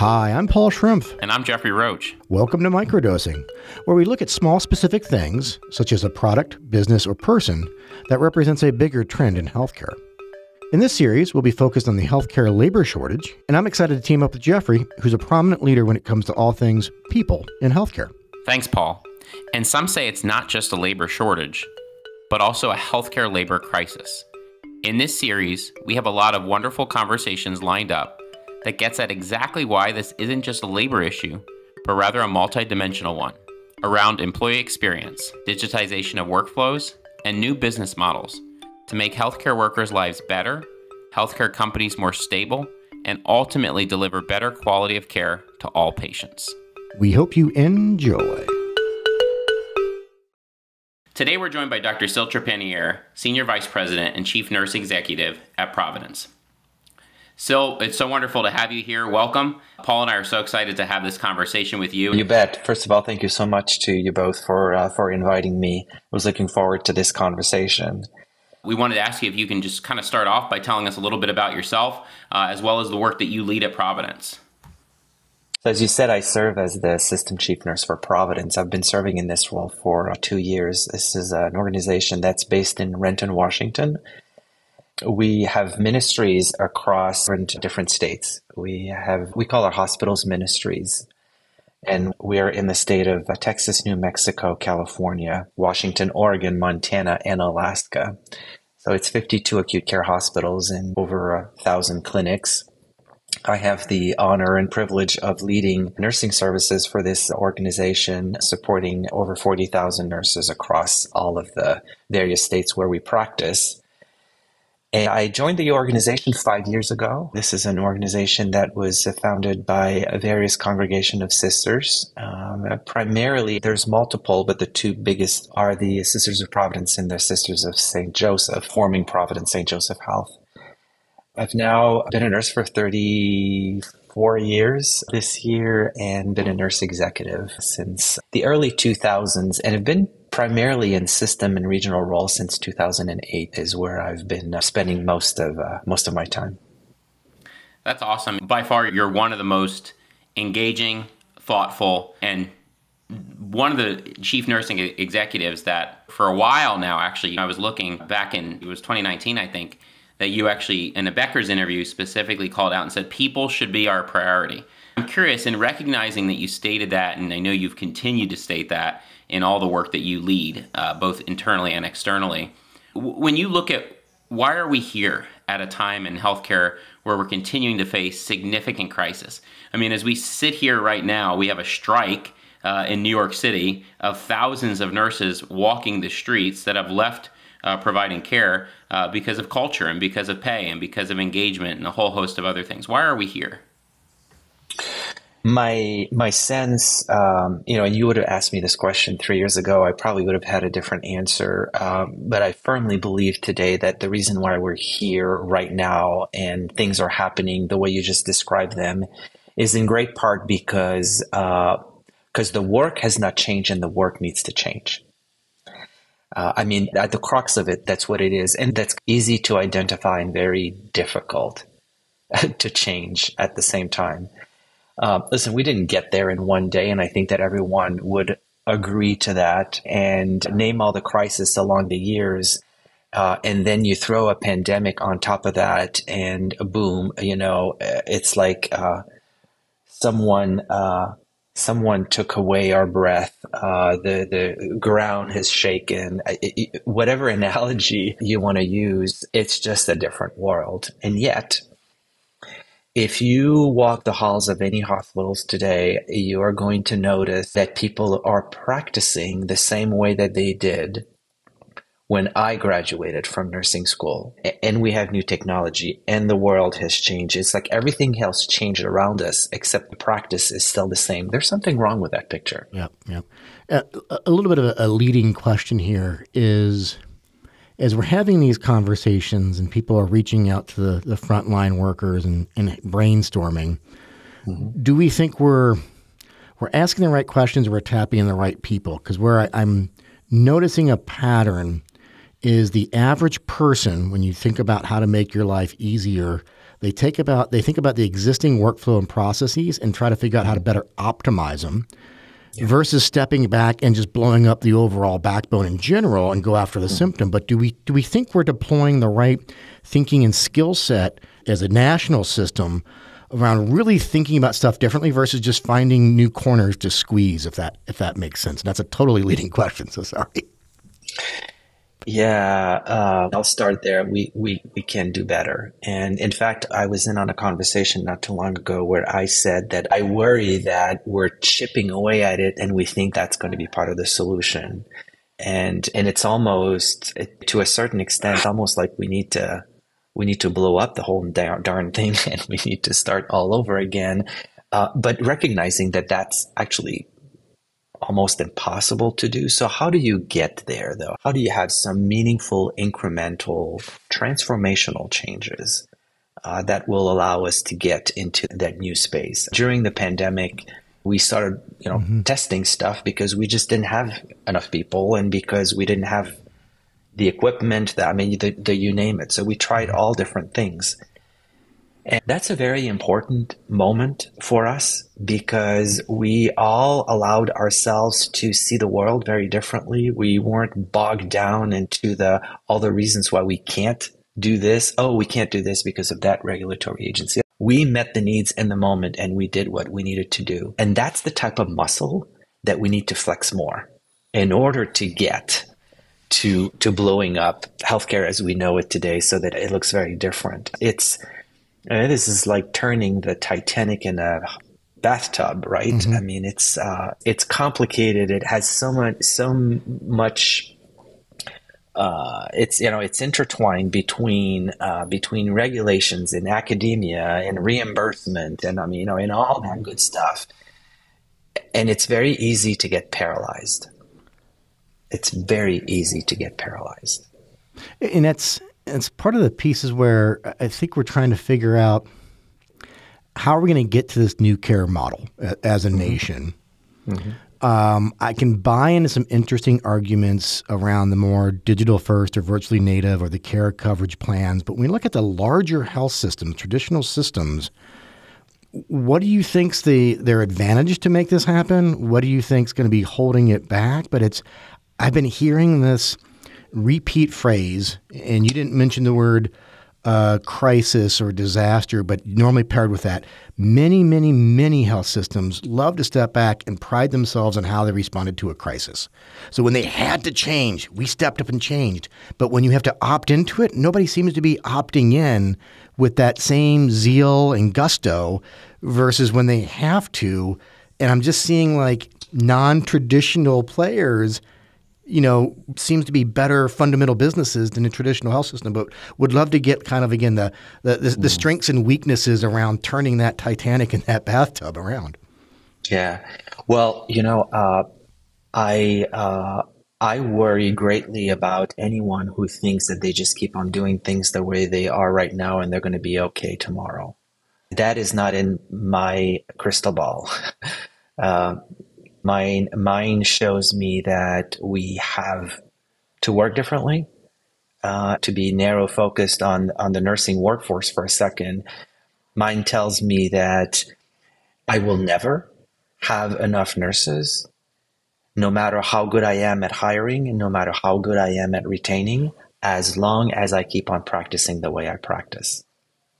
Hi, I'm Paul Schrumpf. And I'm Jeffrey Roach. Welcome to Microdosing, where we look at small specific things, such as a product, business, or person, that represents a bigger trend in healthcare. In this series, we'll be focused on the healthcare labor shortage, and I'm excited to team up with Jeffrey, who's a prominent leader when it comes to all things people in healthcare. Thanks, Paul. And some say it's not just a labor shortage, but also a healthcare labor crisis. In this series, we have a lot of wonderful conversations lined up that gets at exactly why this isn't just a labor issue, but rather a multidimensional one around employee experience, digitization of workflows, and new business models to make healthcare workers' lives better, healthcare companies more stable, and ultimately deliver better quality of care to all patients. We hope you enjoy. Today we're joined by Dr. Syl Trepanier, Senior Vice President and Chief Nurse Executive at Providence. Syl, it's so wonderful to have you here. Welcome. Paul and I are so excited to have this conversation with you. You bet. First of all, thank you so much to you both for uh, for inviting me. I was looking forward to this conversation. We wanted to ask you if you can just kind of start off by telling us a little bit about yourself, uh, as well as the work that you lead at Providence. So, as you said, I serve as the assistant chief nurse for Providence. I've been serving in this role for uh, two years. This is an organization that's based in Renton, Washington we have ministries across different states. We have, we call our hospitals ministries. And we are in the state of Texas, New Mexico, California, Washington, Oregon, Montana, and Alaska. So it's 52 acute care hospitals and over a thousand clinics. I have the honor and privilege of leading nursing services for this organization, supporting over 40,000 nurses across all of the various states where we practice. And I joined the organization five years ago. This is an organization that was founded by a various congregation of sisters. Um, primarily, there's multiple, but the two biggest are the Sisters of Providence and the Sisters of St. Joseph, forming Providence St. Joseph Health. I've now been a nurse for 34 years this year and been a nurse executive since the early 2000s and have been primarily in system and regional roles since 2008 is where I've been uh, spending most of uh, most of my time. That's awesome. By far, you're one of the most engaging, thoughtful, and one of the chief nursing executives that for a while now, actually, I was looking back in, it was 2019, I think, that you actually, in a Becker's interview, specifically called out and said, people should be our priority. I'm curious, in recognizing that you stated that, and I know you've continued to state that, in all the work that you lead, uh, both internally and externally. W- when you look at why are we here at a time in healthcare where we're continuing to face significant crisis? I mean, as we sit here right now, we have a strike uh, in New York City of thousands of nurses walking the streets that have left uh, providing care uh, because of culture and because of pay and because of engagement and a whole host of other things. Why are we here? My my sense, um, you know, and you would have asked me this question three years ago, I probably would have had a different answer. Um, but I firmly believe today that the reason why we're here right now and things are happening the way you just described them is in great part because because uh, the work has not changed and the work needs to change. Uh, I mean, at the crux of it, that's what it is, and that's easy to identify and very difficult to change at the same time. Uh, listen, we didn't get there in one day, and I think that everyone would agree to that and name all the crises along the years. Uh, and then you throw a pandemic on top of that, and boom, you know, it's like uh, someone uh, someone took away our breath. Uh, the the ground has shaken. It, it, whatever analogy you want to use, it's just a different world. And yet, if you walk the halls of any hospitals today, you are going to notice that people are practicing the same way that they did when I graduated from nursing school. And we have new technology and the world has changed. It's like everything else changed around us, except the practice is still the same. There's something wrong with that picture. Yep, yep. Uh, a little bit of a leading question here is as we're having these conversations and people are reaching out to the, the frontline workers and, and brainstorming, mm-hmm. do we think we're we're asking the right questions, or we're tapping the right people? Because where I, I'm noticing a pattern is the average person when you think about how to make your life easier they take about they think about the existing workflow and processes and try to figure out how to better optimize them yeah. versus stepping back and just blowing up the overall backbone in general and go after the mm-hmm. symptom but do we do we think we're deploying the right thinking and skill set as a national system around really thinking about stuff differently versus just finding new corners to squeeze if that if that makes sense and that's a totally leading question so sorry yeah, uh, I'll start there. We, we, we can do better. And in fact, I was in on a conversation not too long ago where I said that I worry that we're chipping away at it and we think that's going to be part of the solution. And, and it's almost to a certain extent, almost like we need to, we need to blow up the whole darn, thing and we need to start all over again. Uh, but recognizing that that's actually almost impossible to do. So, how do you get there though? How do you have some meaningful, incremental, transformational changes uh, that will allow us to get into that new space? During the pandemic, we started, you know, mm-hmm. testing stuff because we just didn't have enough people and because we didn't have the equipment that I mean, the, the you name it. So we tried all different things. And that's a very important moment for us because we all allowed ourselves to see the world very differently. We weren't bogged down into the all the reasons why we can't do this. Oh, we can't do this because of that regulatory agency. We met the needs in the moment and we did what we needed to do. And that's the type of muscle that we need to flex more in order to get to to blowing up healthcare as we know it today so that it looks very different. It's uh, this is like turning the Titanic in a bathtub, right? Mm-hmm. I mean, it's uh, it's complicated. It has so much so much. Uh, it's you know it's intertwined between uh, between regulations in academia and reimbursement and I mean you know and all that good stuff, and it's very easy to get paralyzed. It's very easy to get paralyzed, and that's it's part of the pieces where I think we're trying to figure out how are we going to get to this new care model as a mm-hmm. nation. Mm-hmm. Um, I can buy into some interesting arguments around the more digital first or virtually native or the care coverage plans. But when we look at the larger health systems, traditional systems, what do you think's the their advantage to make this happen? What do you think's going to be holding it back? But it's I've been hearing this repeat phrase, and you didn't mention the word uh, crisis or disaster, but normally paired with that, many, many, many health systems love to step back and pride themselves on how they responded to a crisis. So when they had to change, we stepped up and changed. But when you have to opt into it, nobody seems to be opting in with that same zeal and gusto versus when they have to. And I'm just seeing like non traditional players you know, seems to be better fundamental businesses than the traditional health system. But would love to get kind of again the the, the, the strengths and weaknesses around turning that Titanic and that bathtub around. Yeah, well, you know, uh, I uh, I worry greatly about anyone who thinks that they just keep on doing things the way they are right now and they're going to be okay tomorrow. That is not in my crystal ball. uh, Mine, mine shows me that we have to work differently, uh, to be narrow focused on, on the nursing workforce for a second. Mine tells me that I will never have enough nurses, no matter how good I am at hiring and no matter how good I am at retaining, as long as I keep on practicing the way I practice.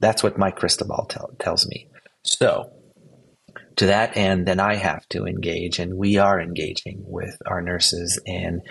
That's what my crystal ball tell, tells me. So, to that end, then I have to engage, and we are engaging with our nurses in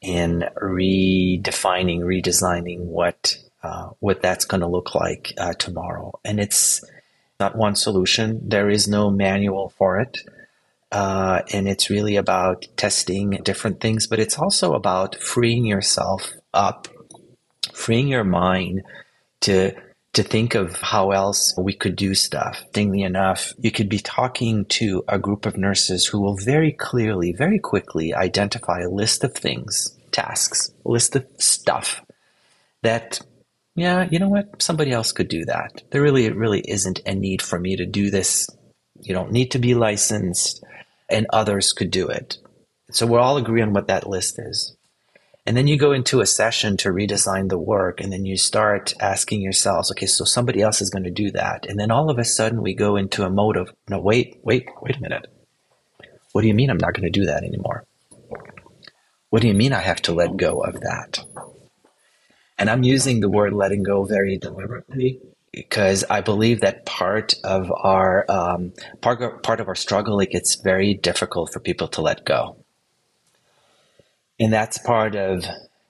in redefining, redesigning what uh, what that's going to look like uh, tomorrow. And it's not one solution. There is no manual for it. Uh, and it's really about testing different things, but it's also about freeing yourself up, freeing your mind to to think of how else we could do stuff. Thingly enough, you could be talking to a group of nurses who will very clearly, very quickly identify a list of things, tasks, list of stuff that, yeah, you know what? Somebody else could do that. There really, really isn't a need for me to do this. You don't need to be licensed and others could do it. So we'll all agree on what that list is. And then you go into a session to redesign the work, and then you start asking yourselves, okay, so somebody else is going to do that. And then all of a sudden we go into a mode of, no, wait, wait, wait a minute. What do you mean I'm not going to do that anymore? What do you mean I have to let go of that? And I'm using the word letting go very deliberately because I believe that part of our um, part, part of our struggle, it gets very difficult for people to let go and that's part of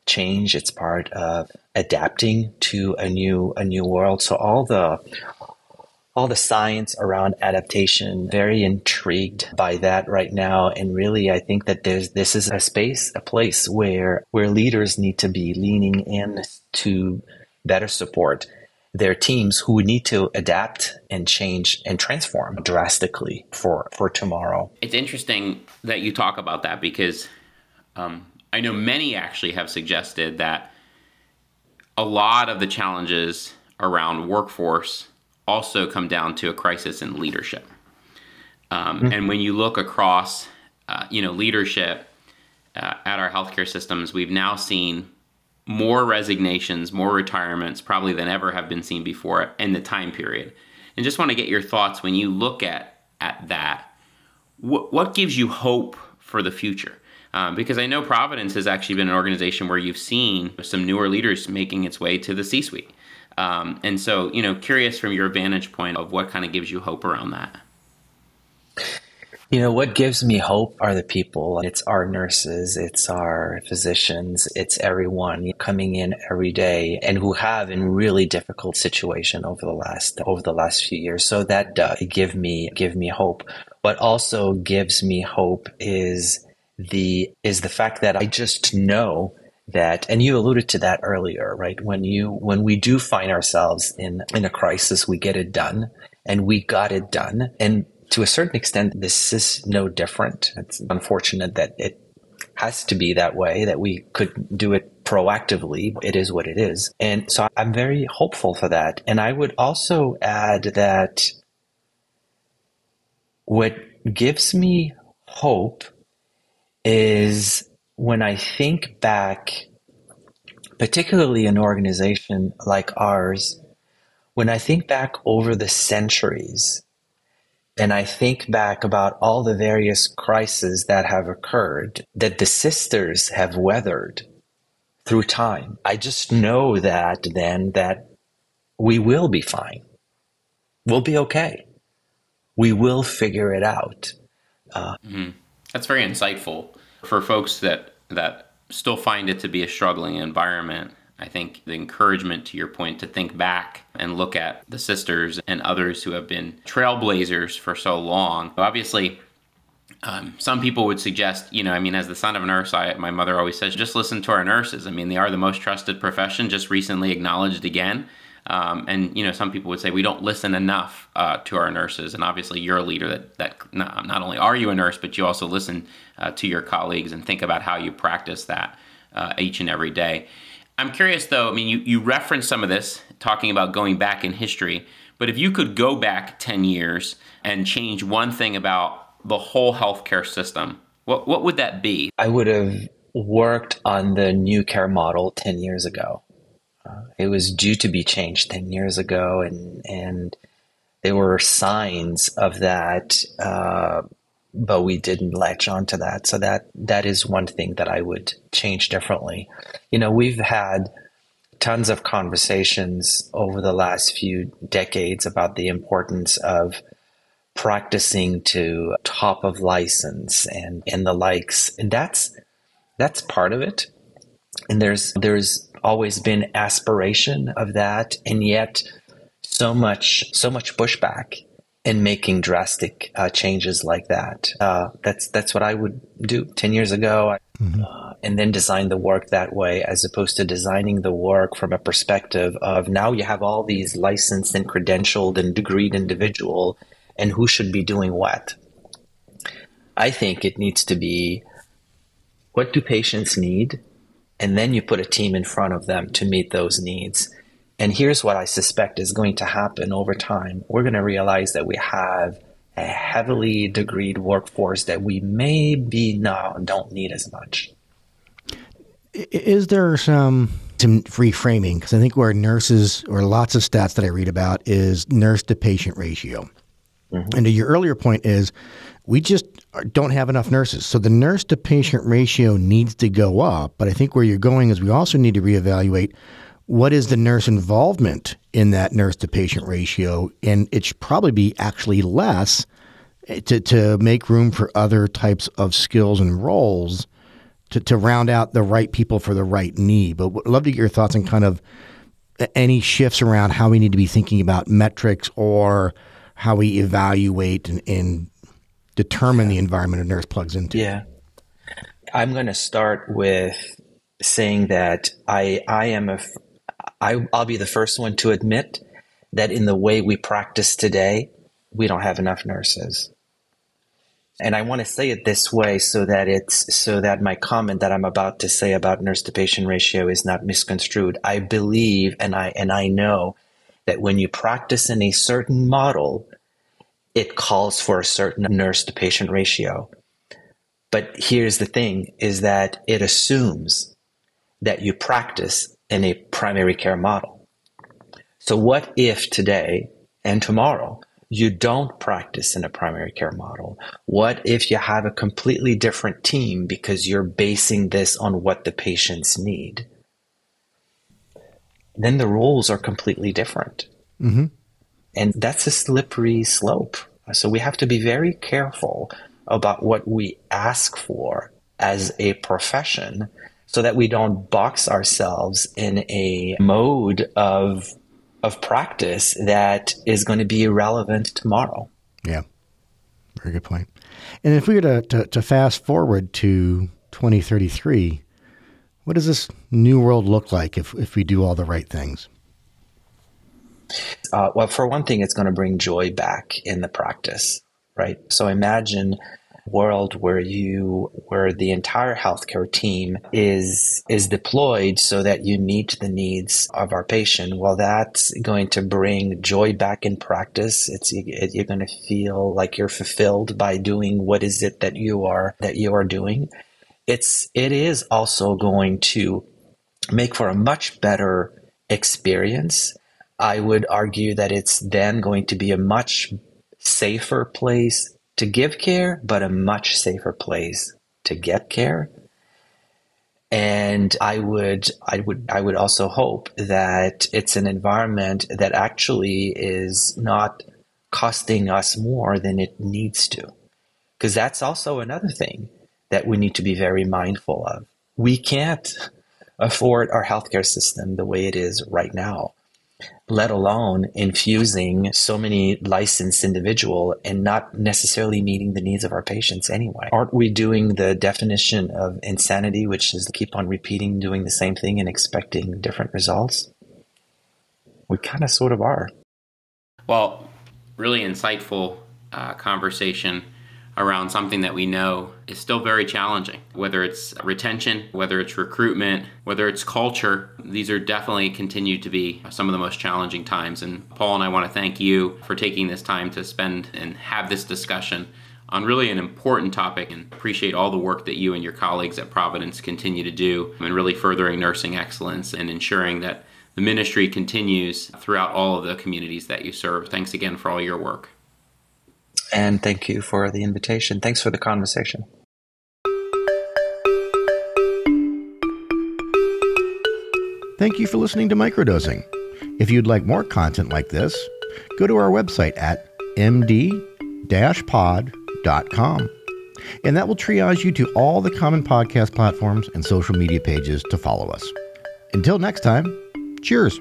change. It's part of adapting to a new a new world. So all the all the science around adaptation very intrigued by that right now. And really i think that there's this is a space a place where where leaders need to be leaning in to better support their teams who need to adapt and change and transform drastically for for tomorrow. It's interesting that you talk about that because um, I know many actually have suggested that a lot of the challenges around workforce also come down to a crisis in leadership. Um, mm-hmm. And when you look across, uh, you know, leadership uh, at our healthcare systems, we've now seen more resignations, more retirements, probably than ever have been seen before in the time period. And just want to get your thoughts when you look at at that. What, what gives you hope for the future? Um, because I know Providence has actually been an organization where you've seen some newer leaders making its way to the C suite. Um, and so, you know, curious from your vantage point of what kind of gives you hope around that. You know, what gives me hope are the people. It's our nurses, it's our physicians, it's everyone coming in every day and who have in really difficult situation over the last over the last few years. So that does give me give me hope. What also gives me hope is the is the fact that I just know that and you alluded to that earlier right? When you when we do find ourselves in in a crisis we get it done and we got it done. And to a certain extent this is no different. It's unfortunate that it has to be that way that we could do it proactively it is what it is. And so i'm very hopeful for that. And i would also add that what gives me hope is when I think back, particularly an organization like ours, when I think back over the centuries and I think back about all the various crises that have occurred that the sisters have weathered through time, I just know that then that we will be fine. We'll be okay. We will figure it out. Uh, mm-hmm. That's very insightful for folks that that still find it to be a struggling environment. I think the encouragement to your point to think back and look at the sisters and others who have been trailblazers for so long. Obviously, um, some people would suggest, you know, I mean, as the son of a nurse, I, my mother always says, just listen to our nurses. I mean, they are the most trusted profession, just recently acknowledged again. Um, and you know, some people would say we don't listen enough uh, to our nurses. And obviously, you're a leader that that not, not only are you a nurse, but you also listen uh, to your colleagues and think about how you practice that uh, each and every day. I'm curious, though. I mean, you you referenced some of this talking about going back in history, but if you could go back 10 years and change one thing about the whole healthcare system, what what would that be? I would have worked on the new care model 10 years ago. Uh, it was due to be changed 10 years ago, and, and there were signs of that, uh, but we didn't latch onto that. So that that is one thing that I would change differently. You know, we've had tons of conversations over the last few decades about the importance of practicing to top of license and and the likes and that's that's part of it and there's there's always been aspiration of that, and yet so much so much pushback in making drastic uh, changes like that. Uh, that's that's what I would do ten years ago, mm-hmm. uh, and then design the work that way, as opposed to designing the work from a perspective of now you have all these licensed and credentialed and degreed individual, and who should be doing what. I think it needs to be what do patients need and then you put a team in front of them to meet those needs. And here's what I suspect is going to happen over time. We're going to realize that we have a heavily degreed workforce that we maybe now don't need as much. Is there some some reframing? Because I think where nurses or lots of stats that I read about is nurse to patient ratio. Mm-hmm. And to your earlier point is we just don't have enough nurses. So the nurse to patient ratio needs to go up. But I think where you're going is we also need to reevaluate what is the nurse involvement in that nurse to patient ratio. And it should probably be actually less eh, to, to make room for other types of skills and roles to, to round out the right people for the right need. But would love to get your thoughts on kind of any shifts around how we need to be thinking about metrics or how we evaluate and, and determine the environment a nurse plugs into. Yeah. I'm going to start with saying that I I am a I I'll be the first one to admit that in the way we practice today, we don't have enough nurses. And I want to say it this way so that it's so that my comment that I'm about to say about nurse to patient ratio is not misconstrued. I believe and I and I know that when you practice in a certain model, it calls for a certain nurse to patient ratio. But here's the thing is that it assumes that you practice in a primary care model. So what if today and tomorrow you don't practice in a primary care model? What if you have a completely different team because you're basing this on what the patients need? Then the roles are completely different. Mm-hmm. And that's a slippery slope. So we have to be very careful about what we ask for as a profession so that we don't box ourselves in a mode of of practice that is going to be irrelevant tomorrow. Yeah. Very good point. And if we were to, to, to fast forward to 2033, what does this new world look like if, if we do all the right things? Uh, well, for one thing, it's going to bring joy back in the practice, right? So imagine a world where you where the entire healthcare team is is deployed so that you meet the needs of our patient. Well that's going to bring joy back in practice. It's you're going to feel like you're fulfilled by doing what is it that you are that you are doing. It's it is also going to make for a much better experience I would argue that it's then going to be a much safer place to give care, but a much safer place to get care. And I would, I would, I would also hope that it's an environment that actually is not costing us more than it needs to. Because that's also another thing that we need to be very mindful of. We can't afford our healthcare system the way it is right now let alone infusing so many licensed individual and not necessarily meeting the needs of our patients anyway. Aren't we doing the definition of insanity, which is keep on repeating doing the same thing and expecting different results? We kind of sort of are. Well, really insightful uh, conversation around something that we know is still very challenging. Whether it's retention, whether it's recruitment, whether it's culture, these are definitely continue to be some of the most challenging times. And Paul and I want to thank you for taking this time to spend and have this discussion on really an important topic and appreciate all the work that you and your colleagues at Providence continue to do in really furthering nursing excellence and ensuring that the ministry continues throughout all of the communities that you serve. Thanks again for all your work. And thank you for the invitation. Thanks for the conversation. Thank you for listening to Microdosing. If you'd like more content like this, go to our website at md-pod.com. And that will triage you to all the common podcast platforms and social media pages to follow us. Until next time, cheers.